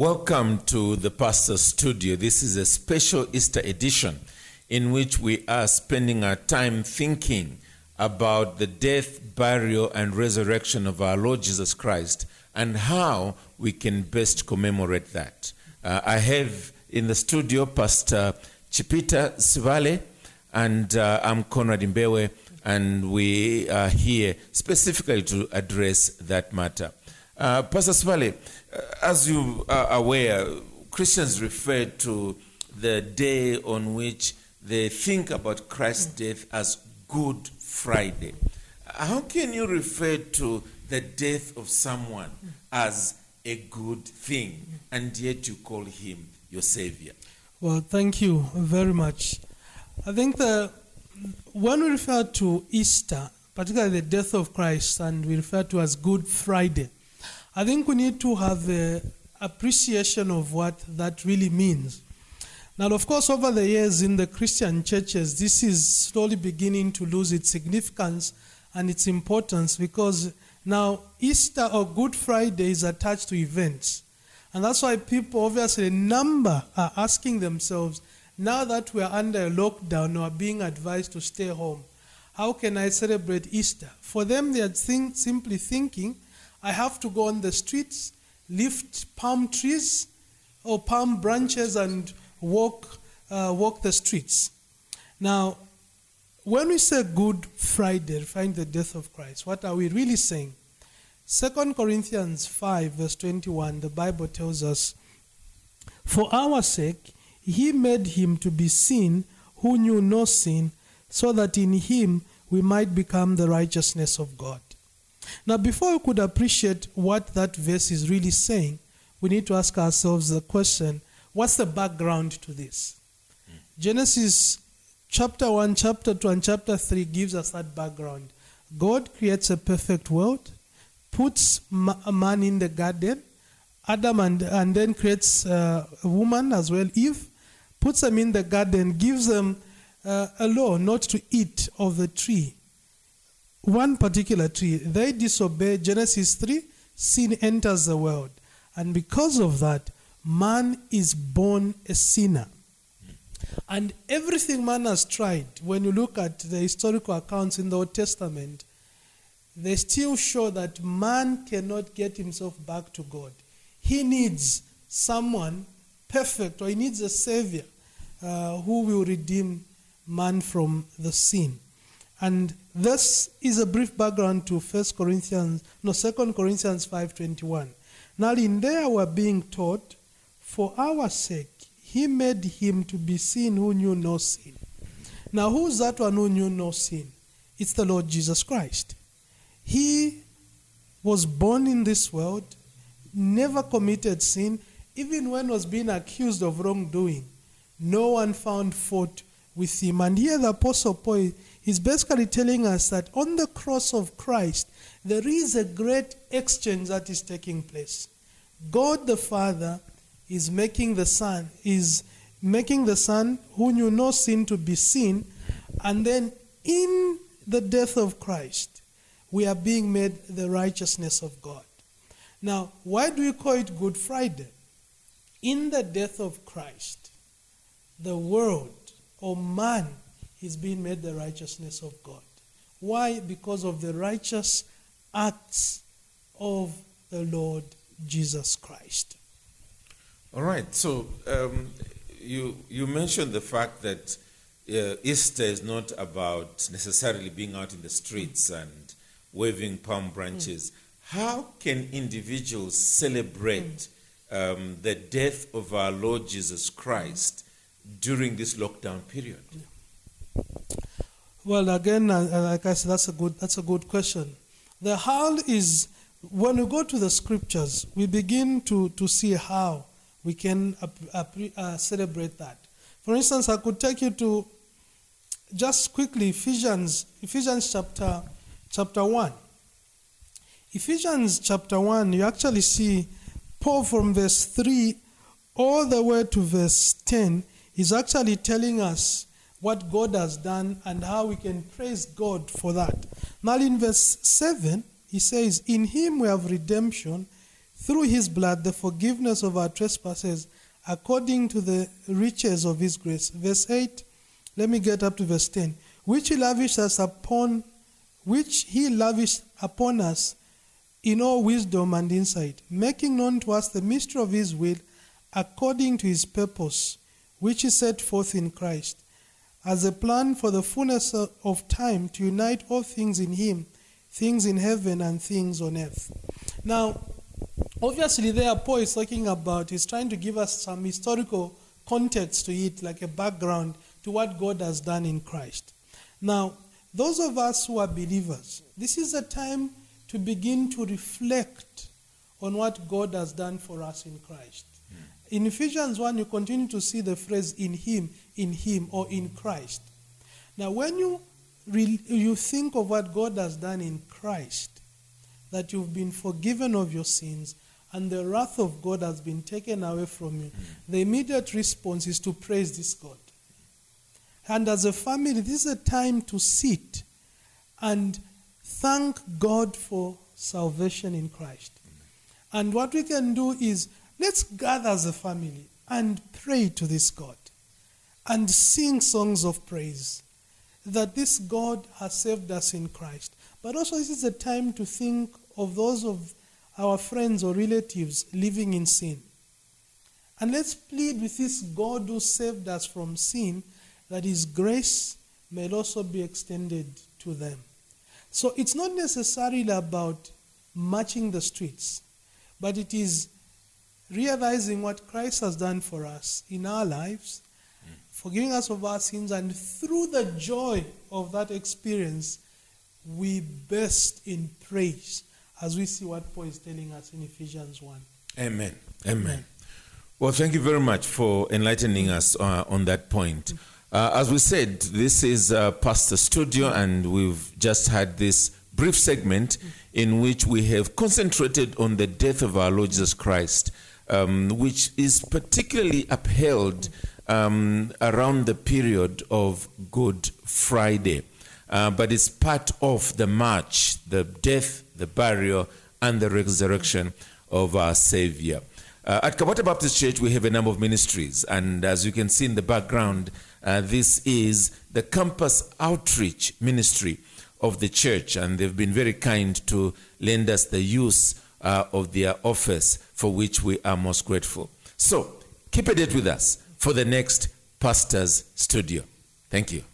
Welcome to the Pastor's Studio. This is a special Easter edition in which we are spending our time thinking about the death, burial, and resurrection of our Lord Jesus Christ and how we can best commemorate that. Uh, I have in the studio Pastor Chipita Sibale, and uh, I'm Conrad Mbewe, and we are here specifically to address that matter. Uh, Pastor Sibale, uh, as you are aware, Christians refer to the day on which they think about Christ's death as Good Friday. How can you refer to the death of someone as a good thing and yet you call him your savior? Well, thank you very much. I think that when we refer to Easter, particularly the death of Christ, and we refer to as Good Friday, I think we need to have a appreciation of what that really means. Now, of course, over the years in the Christian churches, this is slowly beginning to lose its significance and its importance because now Easter or Good Friday is attached to events. And that's why people, obviously, a number are asking themselves, now that we are under a lockdown or being advised to stay home, how can I celebrate Easter? For them, they are think, simply thinking, I have to go on the streets, lift palm trees or palm branches and walk, uh, walk the streets. Now, when we say Good Friday, referring the death of Christ, what are we really saying? 2 Corinthians 5, verse 21, the Bible tells us, For our sake, he made him to be sin who knew no sin, so that in him we might become the righteousness of God. Now, before we could appreciate what that verse is really saying, we need to ask ourselves the question what's the background to this? Genesis chapter 1, chapter 2, and chapter 3 gives us that background. God creates a perfect world, puts a man in the garden, Adam, and, and then creates a woman as well, Eve, puts them in the garden, gives them uh, a law not to eat of the tree one particular tree. They disobey Genesis 3, sin enters the world. And because of that, man is born a sinner. And everything man has tried, when you look at the historical accounts in the Old Testament, they still show that man cannot get himself back to God. He needs someone perfect, or he needs a savior uh, who will redeem man from the sin. And this is a brief background to First Corinthians, no, Second Corinthians 5.21. Now in there we're being taught, for our sake, he made him to be sin who knew no sin. Now who's that one who knew no sin? It's the Lord Jesus Christ. He was born in this world, never committed sin, even when was being accused of wrongdoing. No one found fault with him. And here the Apostle Paul He's basically telling us that on the cross of Christ, there is a great exchange that is taking place. God the Father is making the Son, is making the Son who knew no sin to be sin, and then in the death of Christ, we are being made the righteousness of God. Now, why do we call it Good Friday? In the death of Christ, the world or man he's being made the righteousness of God. Why? Because of the righteous acts of the Lord Jesus Christ. All right. So um, you you mentioned the fact that uh, Easter is not about necessarily being out in the streets and waving palm branches. Mm. How can individuals celebrate mm. um, the death of our Lord Jesus Christ during this lockdown period? Yeah. Well, again, uh, uh, like I said, that's a good that's a good question. The how is when we go to the scriptures, we begin to to see how we can uh, celebrate that. For instance, I could take you to just quickly Ephesians Ephesians chapter chapter one. Ephesians chapter one, you actually see Paul from verse three all the way to verse ten. He's actually telling us what God has done and how we can praise God for that. Now, in verse 7, he says, In him we have redemption through his blood the forgiveness of our trespasses according to the riches of his grace. Verse 8, let me get up to verse 10. Which he lavished us upon, which he lavished upon us in all wisdom and insight, making known to us the mystery of his will according to his purpose, which is set forth in Christ, as a plan for the fullness of time to unite all things in him, things in heaven and things on earth. Now, obviously, there Paul is talking about, he's trying to give us some historical context to it, like a background to what God has done in Christ. Now, those of us who are believers, this is a time to begin to reflect on what God has done for us in Christ. In Ephesians 1, you continue to see the phrase in Him, in Him, or in Christ. Now, when you, re- you think of what God has done in Christ, that you've been forgiven of your sins and the wrath of God has been taken away from you, the immediate response is to praise this God. And as a family, this is a time to sit and thank God for salvation in Christ. And what we can do is let's gather as a family and pray to this God and sing songs of praise that this God has saved us in Christ. But also, this is a time to think of those of our friends or relatives living in sin. And let's plead with this God who saved us from sin that His grace may also be extended to them. So it's not necessarily about marching the streets, but it is realizing what Christ has done for us in our lives, forgiving us of our sins, and through the joy of that experience, we burst in praise as we see what Paul is telling us in Ephesians 1. Amen. Amen. Amen. Well, thank you very much for enlightening us uh, on that point. Uh, as we said, this is uh, Pastor Studio, and we've just had this brief segment in which we have concentrated on the death of our Lord Jesus Christ, um, which is particularly upheld um, around the period of Good Friday. Uh, but it's part of the march, the death, the burial, and the resurrection of our Savior. Uh, at Kabwata Baptist Church, we have a number of ministries, and as you can see in the background, uh, this is the campus outreach ministry of the church, and they've been very kind to lend us the use uh, of their office, for which we are most grateful. So, keep a date with us for the next Pastor's Studio. Thank you.